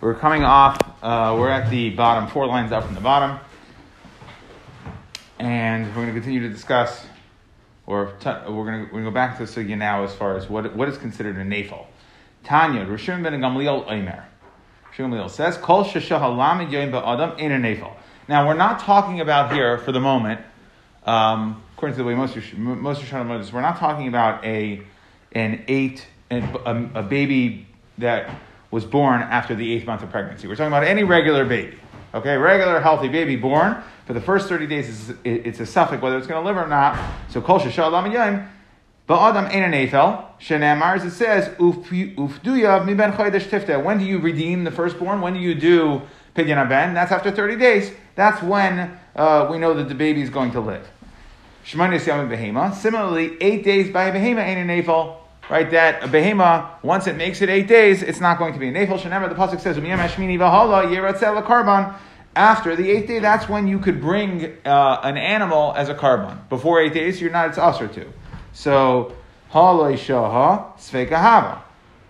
We're coming off, uh, we're at the bottom, four lines up from the bottom. And we're going to continue to discuss, or t- we're going to, go back to the sugya now as far as what, what is considered a nafel. Tanya, Rishon ben Gamliel Omer. Gamliel says, Kol ba'adam in a nafel. Now, we're not talking about here, for the moment, um, according to the way most most Rishonim we're not talking about a an eight a, a, baby that was born after the eighth month of pregnancy. We're talking about any regular baby, okay, regular healthy baby born for the first thirty days. It's a suffix whether it's going to live or not. So kol sheshalam yom. Ba'adam ein an etel. Shenamar, as it says, ufduyav mi ben chodesh. When do you redeem the firstborn? When do you do pidyon ben? That's after 30 days. That's when uh, we know that the baby is going to live. Shemanis yom behema. Similarly, eight days by behema ain't an nafel. Right, that a behema, once it makes it eight days, it's not going to be a nafel. Shenemar, the pasuk says, karban. After the eighth day, that's when you could bring uh, an animal as a karban. Before eight days, you're not, it's usher to. So, halay shaha sveka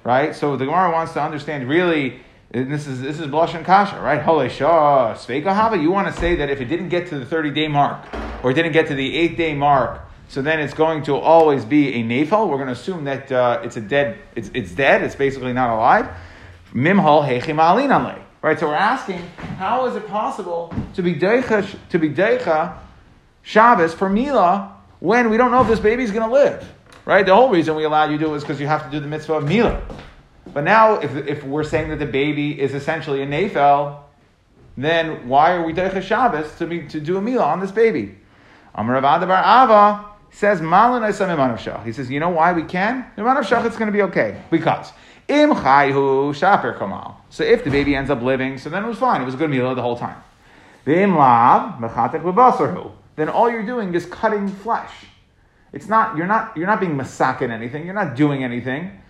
Right? So the Gemara wants to understand really this is this is blush and kasha, right? Halesha sveika hava. You want to say that if it didn't get to the thirty day mark or it didn't get to the eighth day mark, so then it's going to always be a nafel. We're going to assume that uh, it's a dead. It's it's dead. It's basically not alive. Mimhal hechim Right. So we're asking, how is it possible to be deicha to be deicha Shabbos for Mila when we don't know if this baby is going to live? Right. The whole reason we allow you to do it is because you have to do the mitzvah of Mila. But now, if, if we're saying that the baby is essentially a nafel, then why are we Deicha Shabbos to, be, to do a meal on this baby? Amar Bar Ava says, "Malon, I say, 'Mamun of Shach.' He says, you know why we can? Shach, it's going to be okay. Because Im Chayhu Shaper Kamal. So if the baby ends up living, so then it was fine. It was a good meal the whole time. Then all you're doing is cutting flesh. It's not, you're not, you're not being masakin anything. You're not doing anything.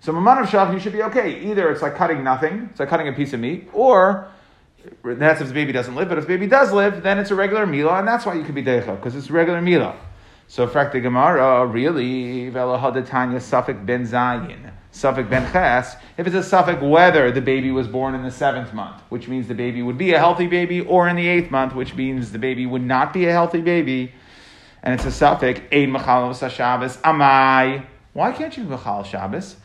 So Maman of Shav, you should be okay. Either it's like cutting nothing, it's like cutting a piece of meat, or that's if the baby doesn't live, but if the baby does live, then it's a regular mila, and that's why you could be deicha, because it's regular mila. So fact the Gemara, really, Velahadatanya Suffolk ben Zayin, Suffolk ben Ches, if it's a Suffolk whether the baby was born in the seventh month, which means the baby would be a healthy baby, or in the eighth month, which means the baby would not be a healthy baby, and it's a Suffolk, Ein Machalos Shabbos, Amai. Why can't you Machal Shabbos?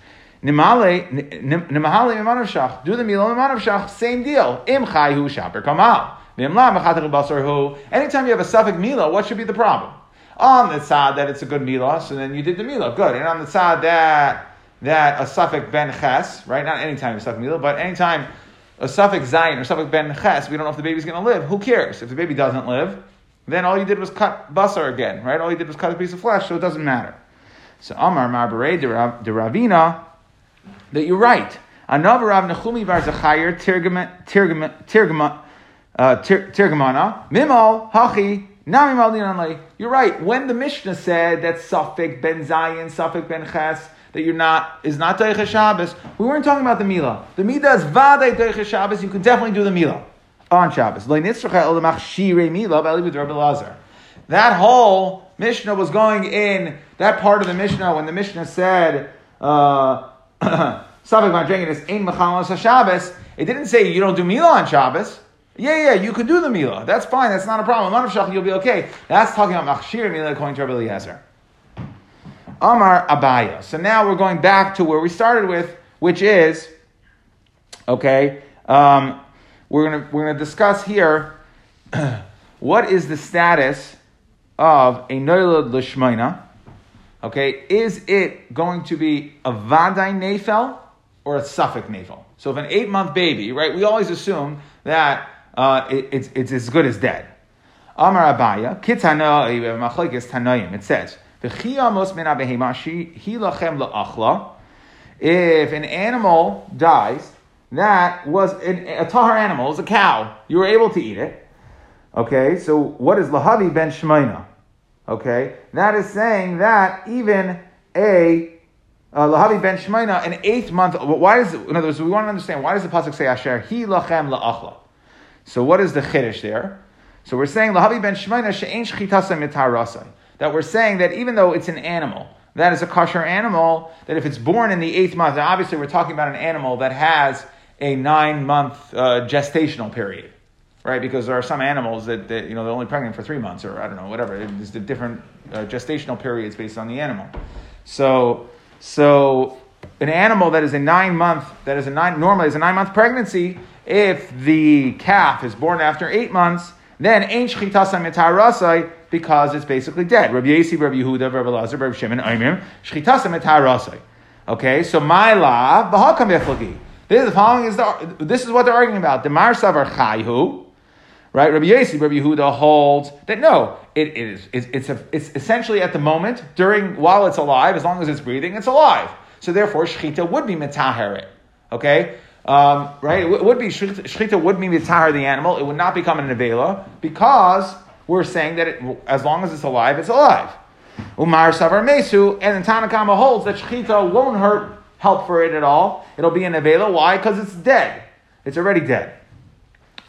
Nimale, nimahale imanav shach. Do the milo imanav shach. Same deal. Im chayhu shaper kamal. Anytime you have a suffix mila, what should be the problem? On the side that it's a good mila, so then you did the mila, good. And on the side that that a suffix ben ches, right? Not anytime a suffix mila, but anytime a suffix zayin or suffix ben ches, we don't know if the baby's going to live. Who cares? If the baby doesn't live, then all you did was cut basar again, right? All you did was cut a piece of flesh, so it doesn't matter. So Amar Marbarei de Ravina that you're right. Another Nechumi Bar Zachayer uh, Tirgamana Mimal Hachi You're right. When the Mishnah said that Suffolk Ben Zayin, Suffolk Ben Ches, that you're not is not Teicha Shabbos, we weren't talking about the Mila. The Mila is Vade Teicha Shabbos. You can definitely do the Mila on Shabbos. That whole Mishnah was going in that part of the Mishnah when the Mishnah said. Uh, Sabik Madrengen is Ein Mechalos Shabbos. It didn't say you don't do Mila on Shabbos. Yeah, yeah, you could do the Mila. That's fine. That's not a problem. Manav Shach, you'll be okay. That's talking about Machshir Mila according to Rabbi Eliezer. Amar Abaye. So now we're going back to where we started with, which is, okay, um, we're going we're gonna discuss here what is the status of a Noilad Lishmaina. Okay, is it going to be a Vadai Nefel or a Suffolk Nefel? So if an eight month baby, right, we always assume that uh, it, it's, it's as good as dead. Amar Abaye, Kitana, Tanoim, it says, if an animal dies, that was an, a tahar animal, it was a cow. You were able to eat it. Okay, so what is lahavi ben shmeina? Okay, that is saying that even a uh, lahavi ben shmeina, an eighth month. Why does in other words we want to understand why does the pasuk say asher he lachem laachla? So what is the chiddush there? So we're saying lahavi ben mitarasai. That we're saying that even though it's an animal, that is a kosher animal, that if it's born in the eighth month, obviously we're talking about an animal that has a nine month uh, gestational period, right? Because there are some animals that, that, you know, they're only pregnant for three months or I don't know, whatever. There's the different uh, gestational periods based on the animal. So, so an animal that is a nine month, that is a nine, normally is a nine month pregnancy, if the calf is born after eight months, then ain't shchitasa mitarasai because it's basically dead. Rabbi Yosi, Rabbi Yehuda, Rabbi Lazar, Rabbi Shimon, Oimim, shchitasa mitarasai. Okay, so my law, b'hakam yeflagi. This, the following is the, this is what they're arguing about. The mar savar chayhu, right? Rabbi Yosi, Rabbi Yehuda holds that no, it is it's, it's, a, it's essentially at the moment during while it's alive, as long as it's breathing, it's alive. So therefore, shchita would be mitaheret. Okay, um, right? It would be shchita would be mitahar the animal. It would not become an nevela because we're saying that it, as long as it's alive, it's alive. Umar savar mesu, and the Tanakama holds that shchita won't hurt help for it at all. It'll be an nevela. Why? Because it's dead. It's already dead.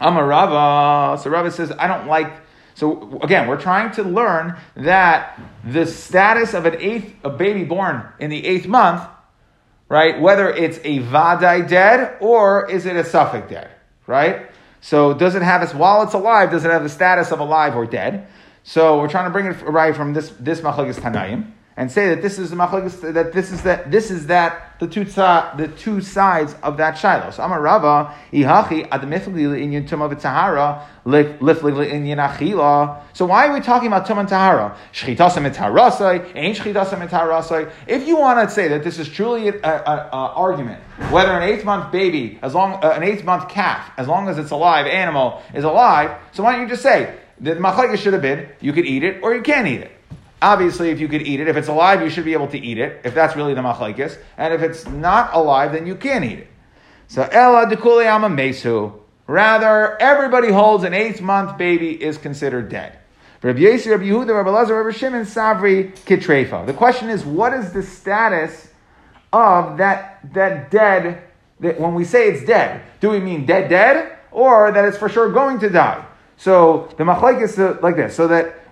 Amar Rava. So Rava says, I don't like. So again, we're trying to learn that the status of an eighth, a baby born in the eighth month, right? Whether it's a vadai dead or is it a suffix dead, right? So does it have its while it's alive? Does it have the status of alive or dead? So we're trying to bring it right from this this machlekes tanaim and say that this is the machlekes that this is that this is that the two the two sides of that shiloh. So Amar Rava ihachi admithli inyan tumah v'tahara lifli inyan achila. So why are we talking about tumah and tahara? Shchitasam etarasai ain't shchitasam etarasai. If you want to say that this is truly an argument whether an eighth month baby, as long uh, an eighth month calf, as long as it's alive animal is alive, so why don't you just say that machlekes should have been you could eat it or you can't eat it. Obviously, if you could eat it, if it's alive, you should be able to eat it, if that's really the machlaikis. And if it's not alive, then you can't eat it. So, Ella dekule ama mesu. Rather, everybody holds an eighth month baby is considered dead. The question is, what is the status of that, that dead, that when we say it's dead, do we mean dead, dead, or that it's for sure going to die? So the machlaik is uh, like this, so that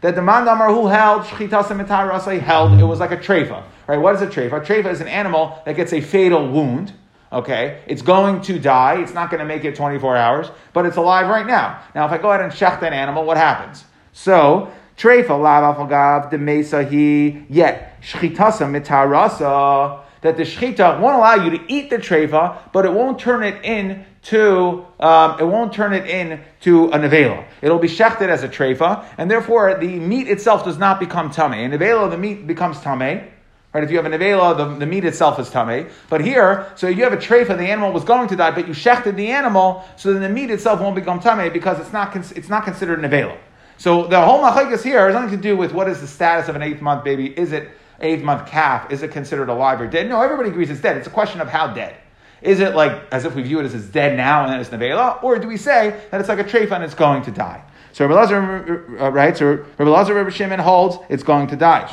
That the mandamar who held shchitas held it was like a trefa. Right? What is a trefa? A trefa is an animal that gets a fatal wound. Okay, it's going to die. It's not going to make it 24 hours, but it's alive right now. Now, if I go ahead and shecht an animal, what happens? So trefa lav de mesahi yet shchitasa mitarasa that the shchita won't allow you to eat the trefa, but it won't turn it in to um, it won't turn it in to a nevela. It'll be shechted as a trefa, and therefore the meat itself does not become tame. In nevela, the meat becomes tame. Right? If you have a nevela, the, the meat itself is tame. But here, so you have a trefa, the animal was going to die, but you shechted the animal, so then the meat itself won't become tame because it's not it's not considered nevela. So the whole machakas here has nothing to do with what is the status of an eighth month baby. Is it eighth month calf? Is it considered alive or dead? No, everybody agrees it's dead. It's a question of how dead. Is it like as if we view it as it's dead now and then it's nevela, or do we say that it's like a treifa and it's going to die? So Rabbi Lazar uh, writes, so Rabbi Lazar Rabbi Shimon holds it's going to die.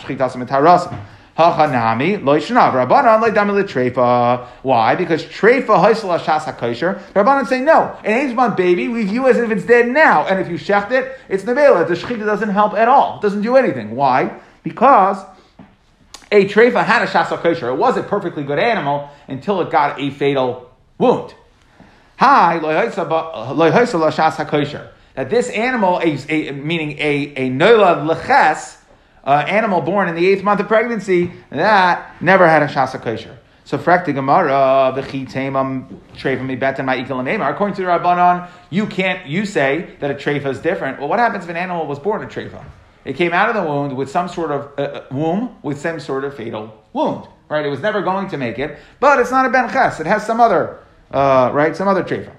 Hachanami loishnav. Rabbanan leidami treifa. Why? Because treifa haisel hashas hakosher. Rabbanan say no. An eight month baby we view as if it's dead now, and if you shecht it, it's nevela. The shechita doesn't help at all. It doesn't do anything. Why? Because a trefa had a shasa kosher. It was a perfectly good animal until it got a fatal wound. Hi, la that this animal, a, a, meaning a, a nola leches, uh, animal born in the eighth month of pregnancy, that never had a shasa kosher. So frakti gemara v'chitemam treifa mibetan ma'ikal According to the Rabbanon, you can't. You say that a treifa is different. Well, what happens if an animal was born a treifa? It came out of the wound with some sort of uh, uh, womb with some sort of fatal wound. Right? It was never going to make it, but it's not a ben ches. It has some other uh, right, some other treifa.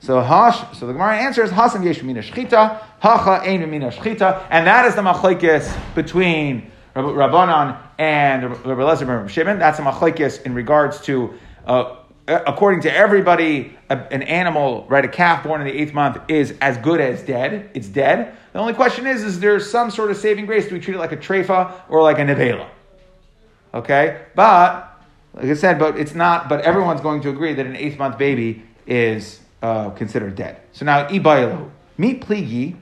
So hash. So the Gemara answers hasan yesh mina shchita, hacha ein mina shchita, and that is the machlekes between Rabbanan and Rabbi Lezer and Shimon. That's a machlekes in regards to. Uh, according to everybody, an animal, right, a calf born in the eighth month is as good as dead. It's dead. The only question is, is there some sort of saving grace? Do we treat it like a trefa or like a nevela? Okay, but like I said, but it's not. But everyone's going to agree that an eighth month baby is uh, considered dead. So now ibaylo meet pligi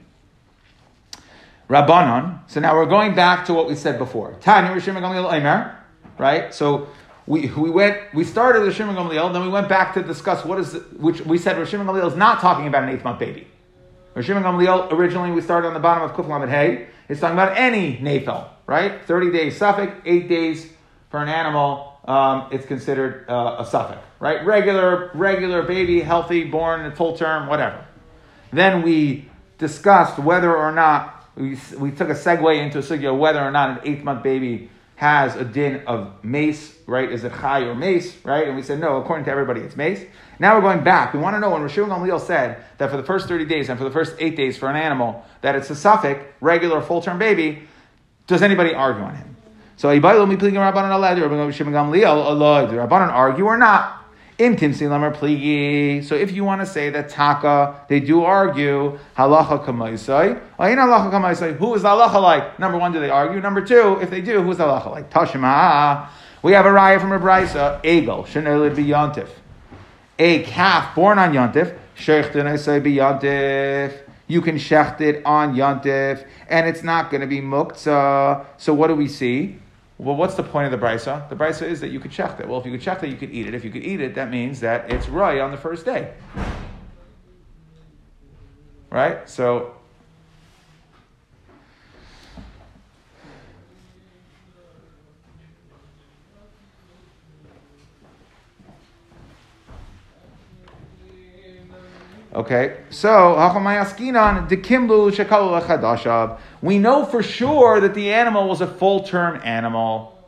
rabbanon. So now we're going back to what we said before. Tanya Rishim Right. So we, we went we started with Shimon Gamliel, then we went back to discuss what is which we said Rosh Shimon Gamliel is not talking about an eighth month baby. Rosh Shimon Gamliel originally we started on the bottom of Kuf Lamed Hay. It's talking about any nafel, right? Thirty days suffix, eight days for an animal. Um, it's considered uh, a suffix, right? Regular regular baby, healthy, born at full term, whatever. Then we discussed whether or not we, we took a segue into a sugya whether or not an eighth month baby has a din of mace, right? Is it chai or mace, right? And we said no, according to everybody, it's mace. Now we're going back. We want to know when Rishon Gamliel said that for the first 30 days and for the first eight days for an animal, that it's a suffix, regular full term baby, does anybody argue on him? So, Rabbanan argue or not? So if you want to say that taka, they do argue halacha kamaisai. Oh, halacha kamaisai. Who is the halacha like? Number one, do they argue? Number two, if they do, who's the halacha like? Tashima. We have a raya from a brisa. Egel biyantif. A calf born on yantif. Shechtin biyantif. You can shecht it on yantif, and it's not going to be muktzah. So what do we see? Well, what's the point of the brisa? The brisa is that you could check it. Well, if you could check it, you could eat it. If you could eat it, that means that it's right on the first day. Right? So Okay, so we know for sure that the animal was a full term animal.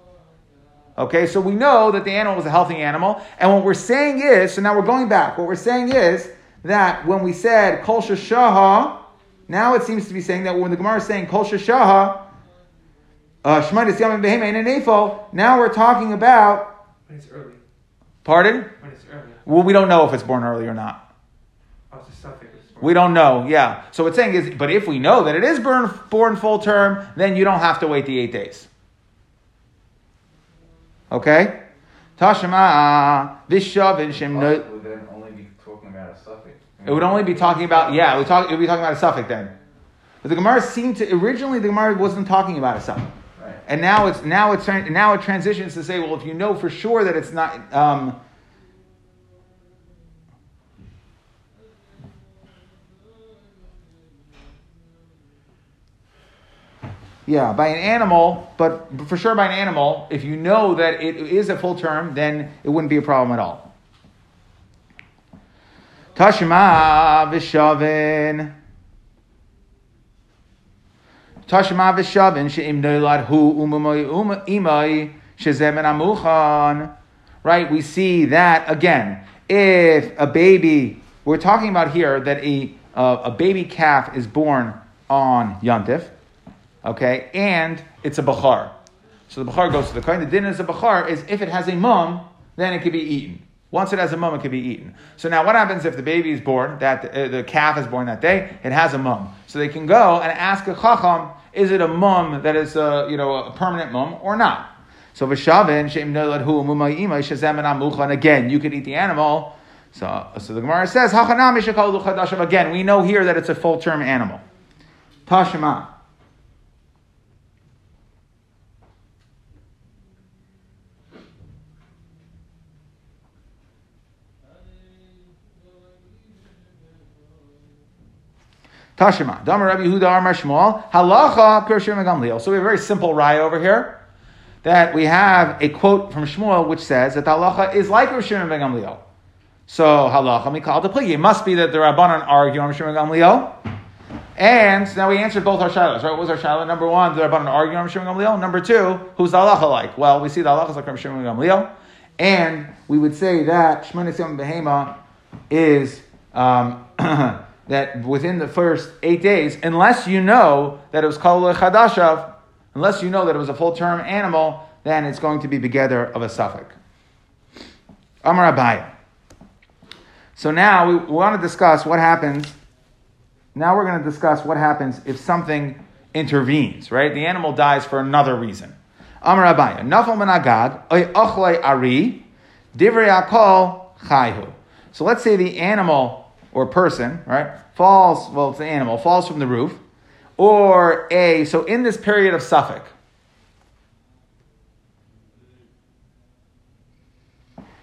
Okay, so we know that the animal was a healthy animal, and what we're saying is, so now we're going back. What we're saying is that when we said kol shaha, now it seems to be saying that when the Gemara is saying kol shaha, uh, now we're talking about. When it's early. Pardon? When it's early. Well, we don't know if it's born early or not. We don't know, yeah. So what's saying is, but if we know that it is born, born full term, then you don't have to wait the eight days. Okay? Tashma vishavin shem no. Would then only be talking about a suffix. It would only be talking about yeah. We talk. It would be talking about a suffix then. But the Gemara seemed to originally the Gemara wasn't talking about a suffix. Right. And now it's now it's now it transitions to say, well, if you know for sure that it's not um, Yeah, by an animal, but for sure by an animal, if you know that it is a full term, then it wouldn't be a problem at all. Tashma v'shavin. Tashma v'shavin she'im noilad hu umay imay shezemen amuchan. Right, we see that again. If a baby, we're talking about here that a, uh, a baby calf is born on Yantif, Okay, and it's a bachar. So the bachar goes to the kohen. The din is a bachar is if it has a mum, then it can be eaten. Once it has a mum, it can be eaten. So now, what happens if the baby is born that uh, the calf is born that day? It has a mum, so they can go and ask a chacham, is it a mum that is a you know a permanent mum or not? So v'shavin sheim imay shazem again, you could eat the animal. So, so the Gemara says, Again, we know here that it's a full term animal. Tashima. Tashima. Dama Rabbi Yehuda Amar Shmuel. Halacha Pirshim Gamliel. So we have a very simple rye over here. That we have a quote from Shmuel which says that the halacha is like Rav Shimon ben Gamliel. So halacha mikal the pligi. It must be that the Rabbanan argue on Shimon Gamliel. And now we answered both our shilas, right? What was our shilah? Number one, the Rabbanan argue on Shimon Gamliel. Number two, who's the halacha like? Well, we see the halacha is like Rav Shimon Gamliel. And we would say that Shemon Behema is um, that within the first eight days, unless you know that it was kol chadashav, unless you know that it was a full term animal, then it's going to be together of a suffix. Amar Abaye. So now we want to discuss what happens. Now we're going to discuss what happens if something intervenes, right? The animal dies for another reason. Amar Abaye. Nafal menagag, oy ari, divrei akol chayhu. So let's say the animal or person, right, falls, well, it's an animal, falls from the roof, or a, so in this period of Suffolk,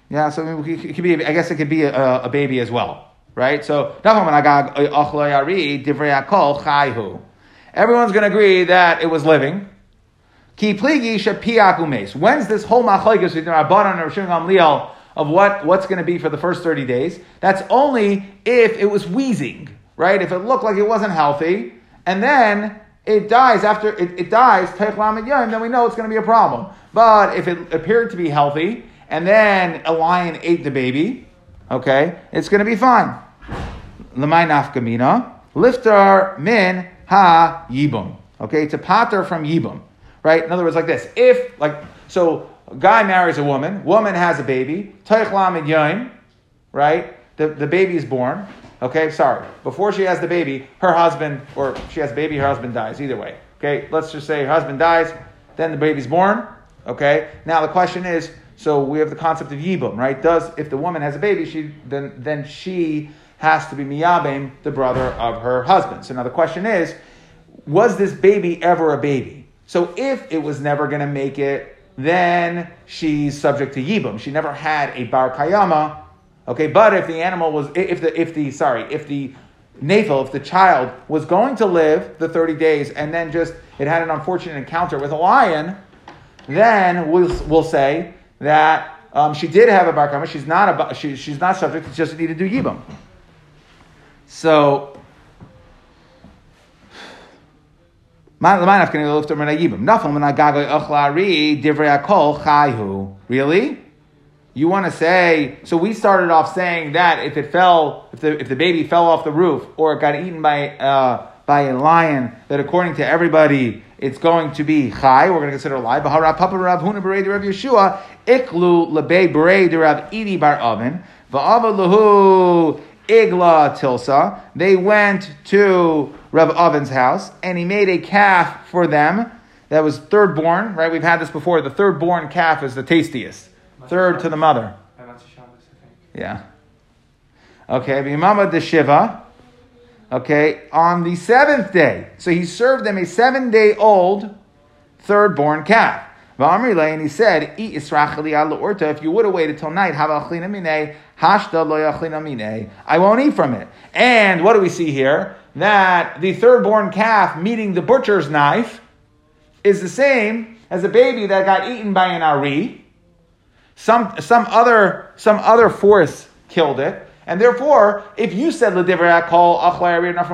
Yeah, so I it could be. I guess it could be a, a baby as well, right? So everyone's going to agree that it was living. Ki pligi shapiak When's this whole machlekes between Rabbanan and Rishon Gamliel of what, what's going to be for the first 30 days? That's only if it was wheezing, right? If it looked like it wasn't healthy, and then it dies after it, it dies, then we know it's going to be a problem. But if it appeared to be healthy, and then a lion ate the baby, okay, it's going to be fine. Lemay nafkamina, liftar min ha yibum. Okay, it's a pater from yibum right? In other words, like this. If, like, so a guy marries a woman, woman has a baby, right? The, the baby is born. Okay, sorry. Before she has the baby, her husband, or she has a baby, her husband dies. Either way. Okay, let's just say her husband dies, then the baby's born. Okay, now the question is, so we have the concept of yibum, right? Does if the woman has a baby, she then then she has to be miyabim, the brother of her husband. So now the question is, was this baby ever a baby? So if it was never going to make it, then she's subject to yibum. She never had a bar kayama. Okay, but if the animal was, if the, if the, sorry, if the navel, if the child was going to live the 30 days and then just, it had an unfortunate encounter with a lion, then we'll, we'll say that um, she did have a bar kayama. She's not a, she, she's not subject, she just need to do yibum. So Really? You want to say, so we started off saying that if it fell, if the, if the baby fell off the roof or it got eaten by, uh, by a lion, that according to everybody, it's going to be chai. We're going to consider Berei Rav Yeshua Iklu Idi Bar Oven Igla Tilsa. They went to Rav Oven's house, and he made a calf for them that was third born, right? We've had this before. The third born calf is the tastiest. Third to the mother. Yeah. Okay, Bimama de Shiva. Okay, on the seventh day. So he served them a seven day old third born calf. And he said, Eat If you would have waited till night, I won't eat from it. And what do we see here? that the third-born calf meeting the butcher's knife is the same as a baby that got eaten by an ari. Some, some, other, some other force killed it. And therefore, if you said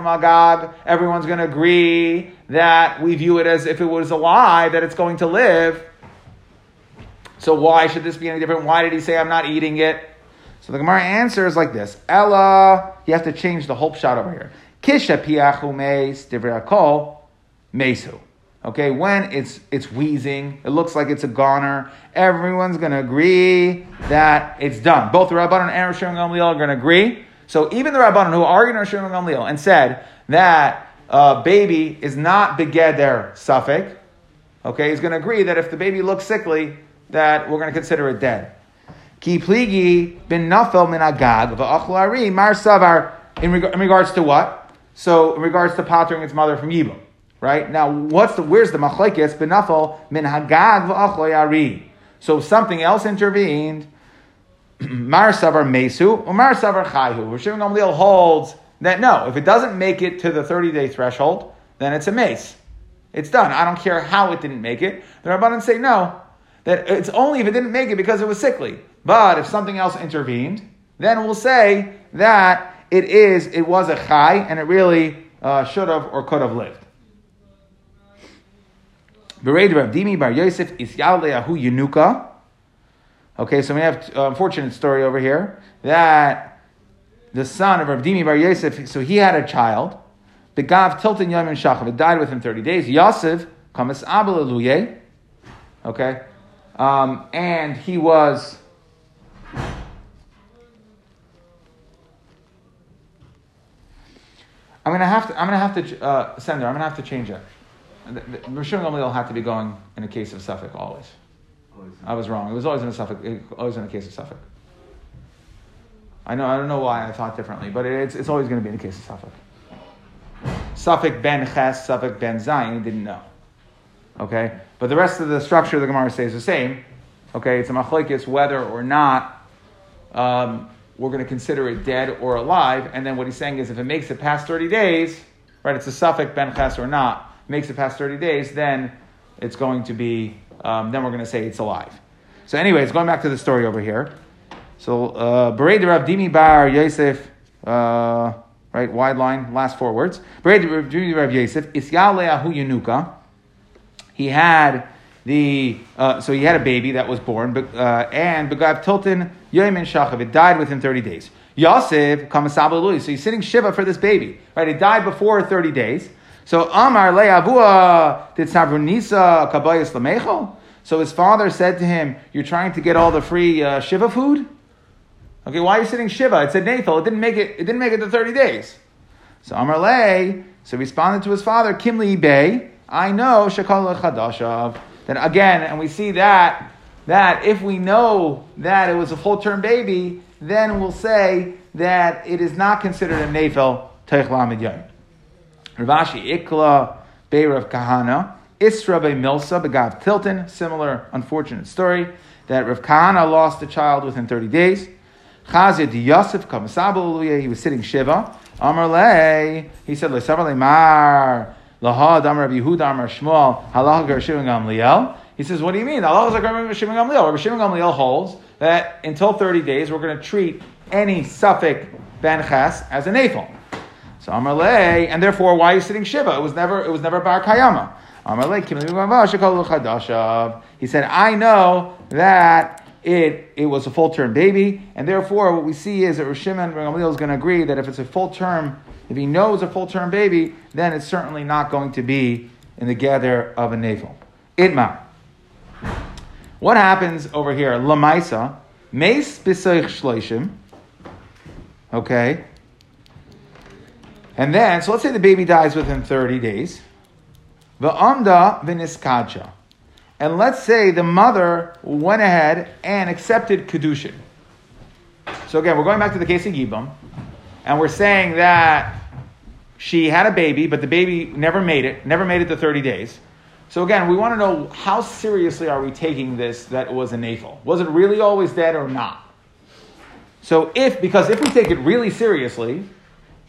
Agag, everyone's going to agree that we view it as if it was alive, that it's going to live. So why should this be any different? Why did he say I'm not eating it? So the Gemara answers like this: Ella, you have to change the whole shot over here. Kisha piachu meis divrakol mesu. Okay, when it's it's wheezing, it looks like it's a goner. Everyone's going to agree that it's done. Both the Rabbanon and Rosh Gamliel are going to agree. So even the Rabbanon who argued Rosh Gamliel and said that uh, baby is not begeder suffix, okay, he's going to agree that if the baby looks sickly, that we're going to consider it dead. Ki pligi bin nafel min agag v'achlari mar savar in regards to what? So in regards to pattering its mother from Yibum, right? Now, what's the where's the machlekes benafal min hagag v'achloyari? So something else intervened. Mar savar mesu or mar savar chayhu. Holds that no, if it doesn't make it to the thirty day threshold, then it's a mace. It's done. I don't care how it didn't make it. The Rabbanan say no, that it's only if it didn't make it because it was sickly. But if something else intervened, then we'll say that it is, it was a chai, and it really uh, should have or could have lived. Bar Yosef. Okay, so we have an unfortunate story over here that the son of Rav Dimi Bar Yosef, so he had a child. The Gav Tilton Yom and Shachav, it died within 30 days. Yosef, Kamas Abel Okay, um, and he was I'm gonna have to. I'm gonna have to uh, send her. I'm gonna have to change it. Rishon Gamliel had to be going in a case of Suffolk always. always. I was wrong. It was always in a Suffolk. Always in a case of Suffolk. I know. I don't know why I thought differently, but it's it's always going to be in the case of Suffolk. Suffolk ben ches, suffix ben zayin. Didn't know. Okay, but the rest of the structure of the Gemara stays the same. Okay, it's a machlekes whether or not um, we're going to consider it dead or alive. And then what he's saying is if it makes it past 30 days, right, it's a suffix, ben ches or not, makes it past 30 days, then it's going to be, um, then we're going to say it's alive. So, anyways, going back to the story over here. So, uh, Bered Rav Dimi Bar Yosef, uh, right, wide line, last four words. Bered Rav Dimi Rav Yosef, Isyaleahu Yanuka. He had the, uh, so he had a baby that was born, but, uh, and Begav Tilton Yoimin Shachav, it died within 30 days. Yosef, Kamasabah so he's sitting Shiva for this baby, right? It died before 30 days. So Amar le'avua did Sabrunisa kabayas lamecho. So his father said to him, "You're trying to get all the free uh, shiva food. Okay, why are you sitting shiva? It said Nathal. It didn't make it. It didn't make it to 30 days. So Amar le, so responded to his father, Kimli Bey. I know shakal chadashav. Then again, and we see that that if we know that it was a full term baby, then we'll say that it is not considered a nafel teich yom. Ravashi ikla beirav kahana isra be milsa begav tilton. Similar unfortunate story that Rav Kahana lost a child within 30 days. Chazir di Yosef kamasabal He was sitting shiva. Amar le. He said le mar lahad amar Yehuda amar Shmuel halach gar Gamliel. He says, what do you mean? Like Rabbi Gamliel. Rabbi Shimon Gamliel holds that until 30 days, we're going to treat any suffix ben ches as a nathal. So Amarle, and therefore, why are you sitting Shiva? It was never, it was never Bar Kayama. He said, I know that it, it was a full term baby, and therefore what we see is that Rishimon and Gamliel is going to agree that if it's a full term, if he knows a full term baby, then it's certainly not going to be in the gather of a navel. Itmar. What happens over here? Lamaisa, Mace Bisoich Shloishim. Okay. And then, so let's say the baby dies within 30 days. Va'amda v'niskacha. And let's say the mother went ahead and accepted Kedushin. So again, we're going back to the case of Yibam, and we're saying that she had a baby, but the baby never made it, never made it to 30 days. So again, we want to know how seriously are we taking this that it was a navel? Was it really always dead or not? So if, because if we take it really seriously,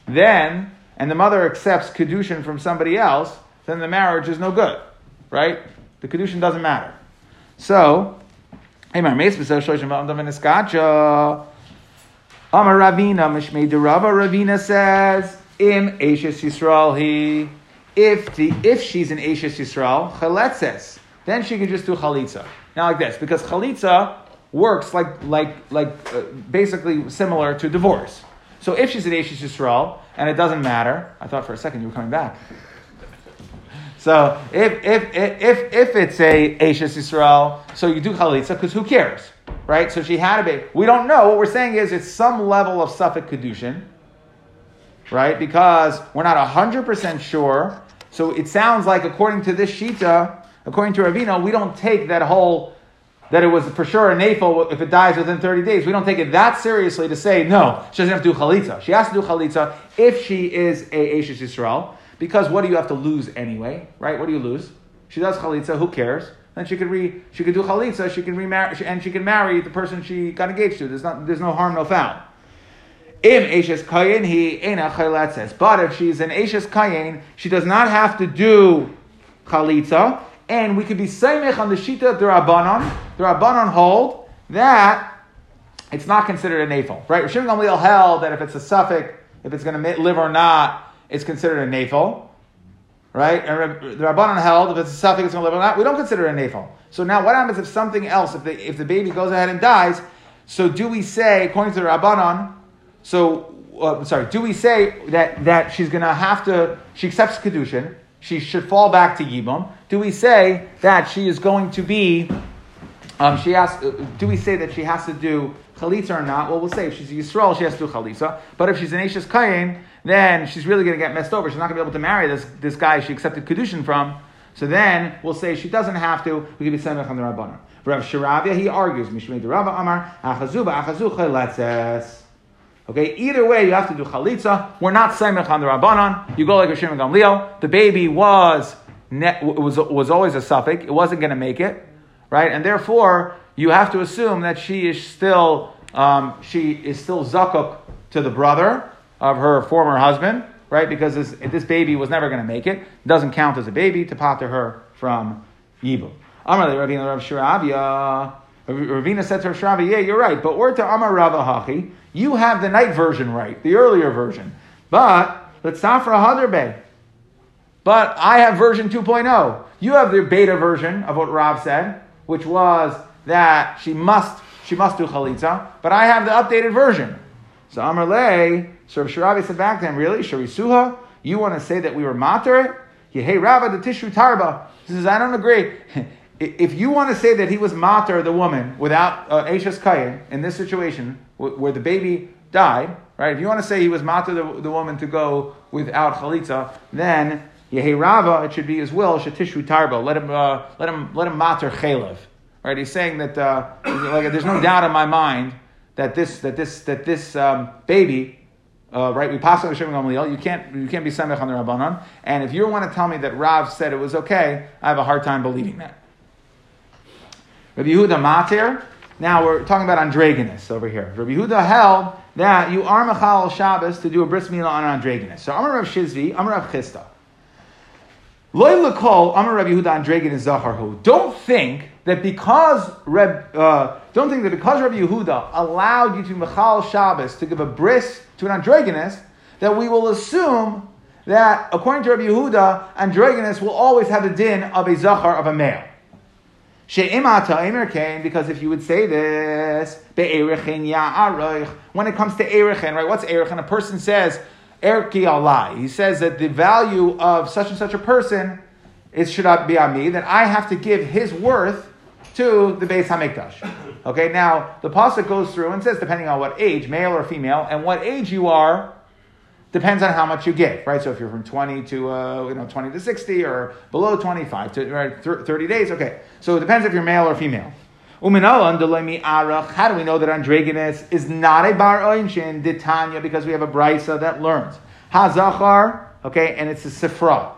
then, and the mother accepts Kedushin from somebody else, then the marriage is no good, right? The Kedushin doesn't matter. So, hey, my Amar Ravina, Mishmei Ravina says, Im Ashes Yisrael he if the if she's an Ashes Yisrael, chaletzes, then she can just do chalitza. Now like this, because chalitza works like like like uh, basically similar to divorce. So if she's an Ashes Yisrael and it doesn't matter, I thought for a second you were coming back. So if if if if it's a Ashes Yisrael, so you do chalitza because who cares, right? So she had a baby. We don't know. What we're saying is it's some level of suffix kedushin right? Because we're not 100% sure. So it sounds like, according to this Shita, according to Ravina, we don't take that whole, that it was for sure a nafel if it dies within 30 days. We don't take it that seriously to say, no, she doesn't have to do chalitza. She has to do chalitza if she is a Ashes Yisrael. Because what do you have to lose anyway, right? What do you lose? She does chalitza, who cares? Then she could re, she could do chalitza, she can remarry, and she can marry the person she got engaged to. There's not, there's no harm, no foul. Im Ashes Kayin, he Ena Chayletzes. But if she's an Ashes Kayin, she does not have to do Chalitza. And we could be Seimech on the Shita. The Rabbanon hold that it's not considered a nafel. Right? Rishim Gamliel held that if it's a suffix, if it's going to live or not, it's considered a nafel. Right? And the Rabbanon held if it's a suffix, it's going to live or not. We don't consider it a nafel. So now what happens if something else, if the, if the baby goes ahead and dies, so do we say, according to the Rabbanon, so, uh, sorry, do we say that, that she's going to have to, she accepts Kedushin, she should fall back to Yibam? Do we say that she is going to be, um, she has, uh, do we say that she has to do Chalitza or not? Well, we'll say if she's a Yisrael, she has to do Chalitza. But if she's an Ashes Kayin, then she's really going to get messed over. She's not going to be able to marry this, this guy she accepted Kedushin from. So then we'll say she doesn't have to. We can be semech on the rabbanon. Rav Shiravia he argues Mishmei the Rabba Amar Achazuba Achazu Chayletzes. Okay, either way, you have to do chalitza. We're not semech on the rabbanon. You go like a Gamliel. The baby was was was always a suffix. It wasn't going to make it, right? And therefore, you have to assume that she is still um, she is still zakuk to the brother of her former husband, right? Because this, this baby was never going to make it. It doesn't count as a baby to pater her from Yibum. Amar Ravina Rav. Ravina said to Rav Shiravia, yeah, you're right. But or to Amar Hachi, you have the night version right, the earlier version. But let's stop for a Hadarbe. But I have version 2.0. You have the beta version of what Rav said, which was that she must she must do chalitza. But I have the updated version. So Amar Lay, so Shirabi said back to him, really? Sharisuha? You want to say that we were mater? Hey, Rava, the Tishu Tarba. He says, I don't agree. if you want to say that he was mater, the woman, without uh, Ashes Kayin, in this situation, where the baby died, right? If you want to say he was mater, the, the woman, to go without chalitza, then Yehi Rava, it should be his will, Shatishu Tarba. Let him, uh, let him, let him mater chelev. Right? He's saying that, uh, like, there's no doubt in my mind that this, that this, that this um, baby uh, right? We pass on Gamliel. You can't you can't be semech on the Rabbanon. And if you want to tell me that Rav said it was okay, I have a hard time believing that. Rabbi Yehuda Matir. Now we're talking about androgynous over here. Rabbi Yehuda held that you are mechal Shabbos to do a bris milah on androgynous. So Amar Rav Shizvi, Amar Rav Chisda. Loy lekol Amar Rabbi Yehuda androgynous zaharhu. Don't think that because Reb, uh, don't think that because Rabbi Yehuda allowed you to mechal Shabbos to give a bris to an androgynous, that we will assume that according to Rabbi Yehuda, androgynous will always have the din of a Zahar of a male. Because if you would say this, when it comes to Erechin, right? What's Erechin? A person says, Erki Alai. He says that the value of such and such a person is should be on me, that I have to give his worth to the Beis Hamikdash. Okay, now the pasuk goes through and says, depending on what age, male or female, and what age you are, depends on how much you give, right? So if you're from 20 to uh, you know 20 to 60 or below 25 to right, 30 days, okay. So it depends if you're male or female. How do we know that androgynous is not a bar oinshin ditanya because we have a brisa that learns hazachar, okay, and it's a sifra.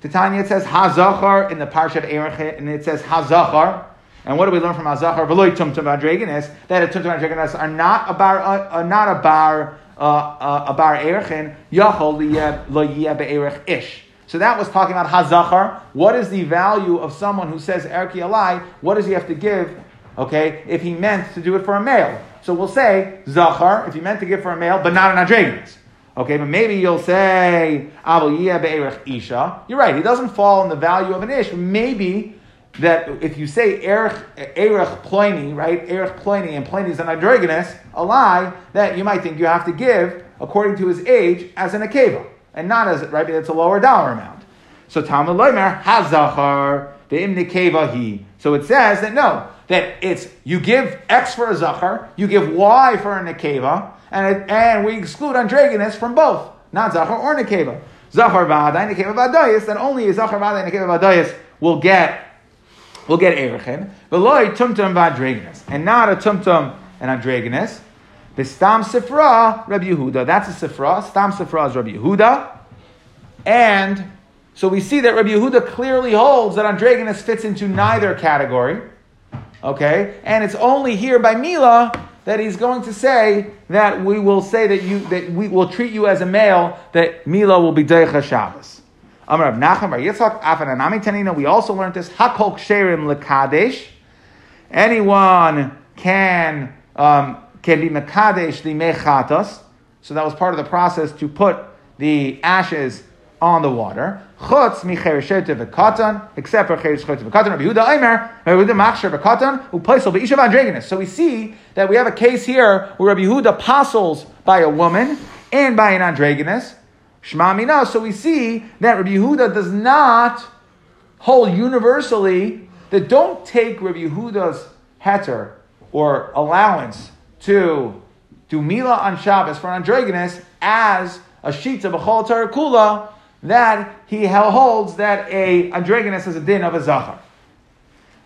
Titania, it says Hazachar in the Parsha of Erech, and it says Hazachar. And what do we learn from Hazachar? Veloy Tumtum Androgynous, that a Tumtum Androgynous are not a bar, uh, not a bar, Uh, uh, a bar Erechin, Yachol Lo Yeh Ish. So that was talking about Hazachar. What is the value of someone who says Erki Alai? What does he have to give? Okay, if he meant to do it for a male. So we'll say Zachar, if he meant to give for a male, but not an Androgynous. Okay, but maybe you'll say Isha. You're right. He doesn't fall in the value of an ish. Maybe that if you say erich erich ploini, right? Erich ploini and ploini is an androgynous, a lie that you might think you have to give according to his age as an akeva, and not as right. It's a lower dollar amount. So Talmud Leimer hazachar ve'im nekeva he. So it says that no, that it's you give X for a zachar, you give Y for a nekeva and, it, and we exclude androgynous from both, not zachar or nekeva. Zachar v'adai nekeva v'adayis, then only a zachar v'adai nekeva v'adayis will get will get erechin. V'loy tumtum v'androgynous, and not a tumtum and androgynous. The stam sifra Rabbi Yehuda. That's a sifra. Stam sifra is Rabbi Yehuda, and so we see that Rabbi Yehuda clearly holds that androgynous fits into neither category. Okay, and it's only here by Mila that he's going to say that we will say that you that we will treat you as a male that Mila will be Deicha Shabbos. Amar Nachum Bar Yitzchak Afananami Tanina. We also learned this Hakol Ksherim Lekadesh. Anyone can um, can be Mekadesh the Mechatas. So that was part of the process to put the ashes on the water. Chutz mi chereshet v'katan, except for chereshet v'katan. Rabbi Yehuda Aimer, Rabbi Yehuda machsher v'katan, u'plaisel b'ishav androgynous. So we see that we have a case here where Rabbi Yehuda apostles by a woman and by an androgynous. Shema mina. So we see that Rabbi Yehuda does not hold universally that don't take Rabbi Yehuda's heter or allowance to do mila on Shabbos for androgynous as a sheet of a chol kula that he holds that a androgynous is a din of a zachar.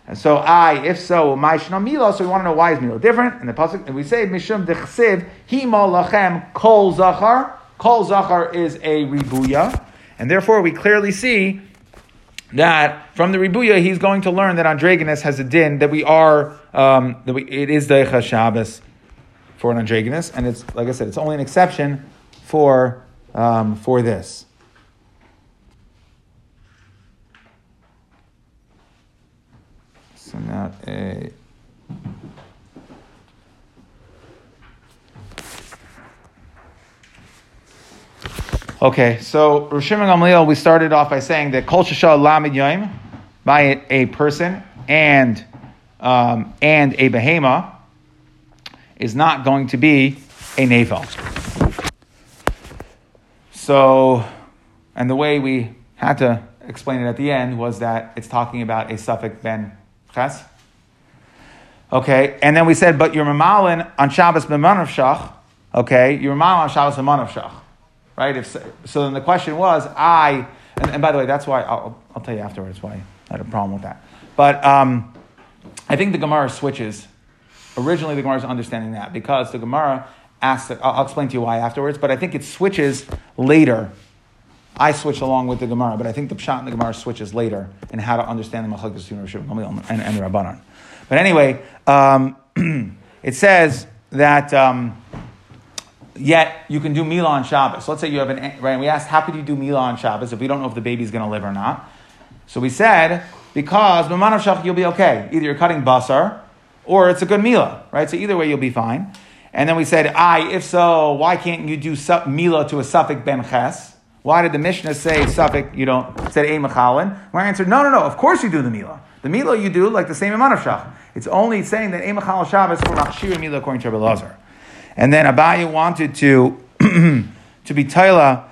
And so I, if so, my mila. So we want to know why is mila different. And the pasuk, and we say mishum dechsiv himo lachem kol zachar. Kol zachar is a ribuya, and therefore we clearly see that from the ribuya he's going to learn that androgynous has a din that we are um, that we, it is the Shabbos. for an androgynous, and it's like I said, it's only an exception for um, for this. So now a. Okay, so Roshim Gamliel, we started off by saying that Kol Shashah Lamid Yom, by a person and um, and a behema, is not going to be a navel. So, and the way we had to explain it at the end was that it's talking about a safek ben ches. Okay, and then we said, but you're mamalin on Shabbos b'manav shach. Okay, you're mamalin on Shabbos b'manav shach. Right? If so, so, then the question was, I, and, and by the way, that's why I'll, I'll, tell you afterwards why I had a problem with that. But um, I think the Gemara switches. Originally, the Gemara is understanding that because the Gemara asked. I'll, I'll explain to you why afterwards. But I think it switches later. I switch along with the Gemara, but I think the Pshat in the Gemara switches later in how to understand the Machlekes and, and the Rabbanan. But anyway, um, it says that. Um, Yet you can do Mila on Shabbos. Let's say you have an right. We asked, how could you do Mila on Shabbos if we don't know if the baby's going to live or not? So we said because B'manav Shach you'll be okay. Either you're cutting basar or it's a good Mila, right? So either way you'll be fine. And then we said, I, if so, why can't you do Mila to a safek ben ches? Why did the Mishnah say safek, you don't, said a mechalin? I answered, no, no, no, of course you do the Mila. The Mila you do like the same amount of Shach. It's only saying that a mechal Shabbos for Machshir Mila according to Rabbi. And then Abaye wanted to to be taila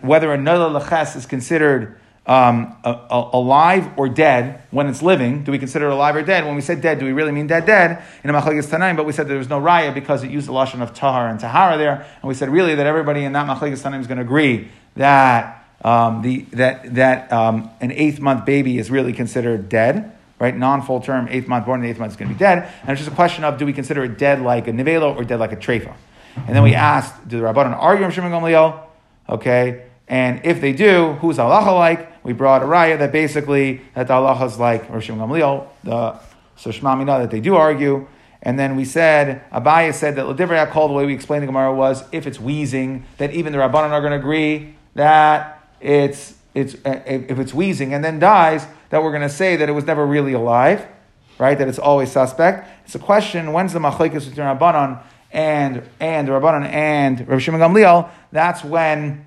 whether another leches is considered um, a, a, alive or dead when it's living. Do we consider it alive or dead? When we said dead, do we really mean dead, dead? In machlekes tanaim, but we said there was no raya because it used the lashon of tahar and tahara there, and we said really that everybody in that machlekes tanaim is going to agree that um, the that that um, an eighth month baby is really considered dead right? Non-full term, eighth month born, the eighth month is going to be dead. And it's just a question of do we consider it dead like a nivelo or dead like a trefa? And then we mm-hmm. asked, do the Rabbanon argue on Shimon Gamliel? Okay. And if they do, who's halacha like? We brought a raya that basically that the halacha is like Rosh Gamliel, the so Shmamina that they do argue. And then we said, Abaye said that Ladivra call the way we explained the Gemara was if it's wheezing, that even the Rabbanon are going to agree that it's, it's, if it's wheezing and then dies, that we're going to say that it was never really alive, right? That it's always suspect. It's a question: When's the machlekes between Rabbanon and and Rabbanon and Rav Shimon Gamliel? That's when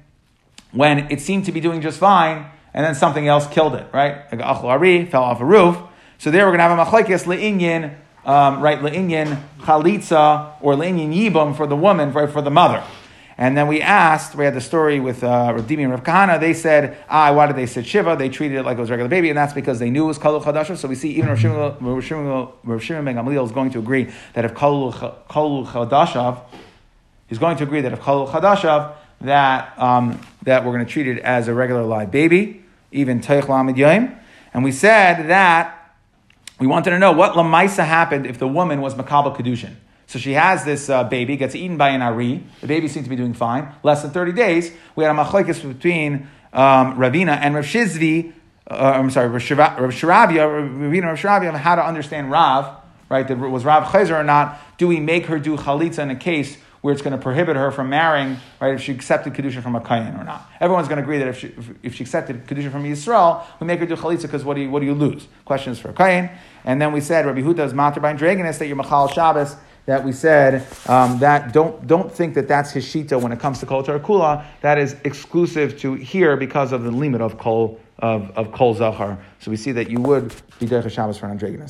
when it seemed to be doing just fine, and then something else killed it, right? Like Ari fell off a roof. So there we're going to have a machlekes le'inyin, um, right? Le'inyin chalitza or le'inyin yibum for the woman, right? For the mother. And then we asked, we had the story with uh, Rav Dimi and Rav Kahana. They said, ah, why did they sit Shiva? They treated it like it was a regular baby, and that's because they knew it was Kalu Chadasha. So we see even Rav Shimon Ben Gamliel is going to agree that if Kalu Chadashav, he's going to agree that if Kalu Chadashav, that, um, that we're going to treat it as a regular live baby, even Teich Lamid Yom. And we said that we wanted to know what Lamaisa happened if the woman was Makabal Kedushin. So she has this uh, baby, gets eaten by an Ari. The baby seems to be doing fine. Less than 30 days, we had a machlekes between um, Ravina and Rav Shizvi, uh, I'm sorry, Rav Shiravia, Ravina Rav Shiravia, on how to understand Rav, right? That was Rav Chayzer or not. Do we make her do chalitza in a case where it's going to prohibit her from marrying, right, if she accepted Kedusha from a Kayan or not. Everyone's going to agree that if she, if, she accepted Kedusha from Yisrael, we make her do Chalitza because what do you, what do you lose? Questions for Kayan. And then we said, Rabbi Huda is Mater by androgynous, that you're Machal Shabbos, that we said um, that don't don't think that that's his shita when it comes to kol kula. That is exclusive to here because of the limit of kol of, of kol zachar. So we see that you would be derech Shabbos for an androgynous.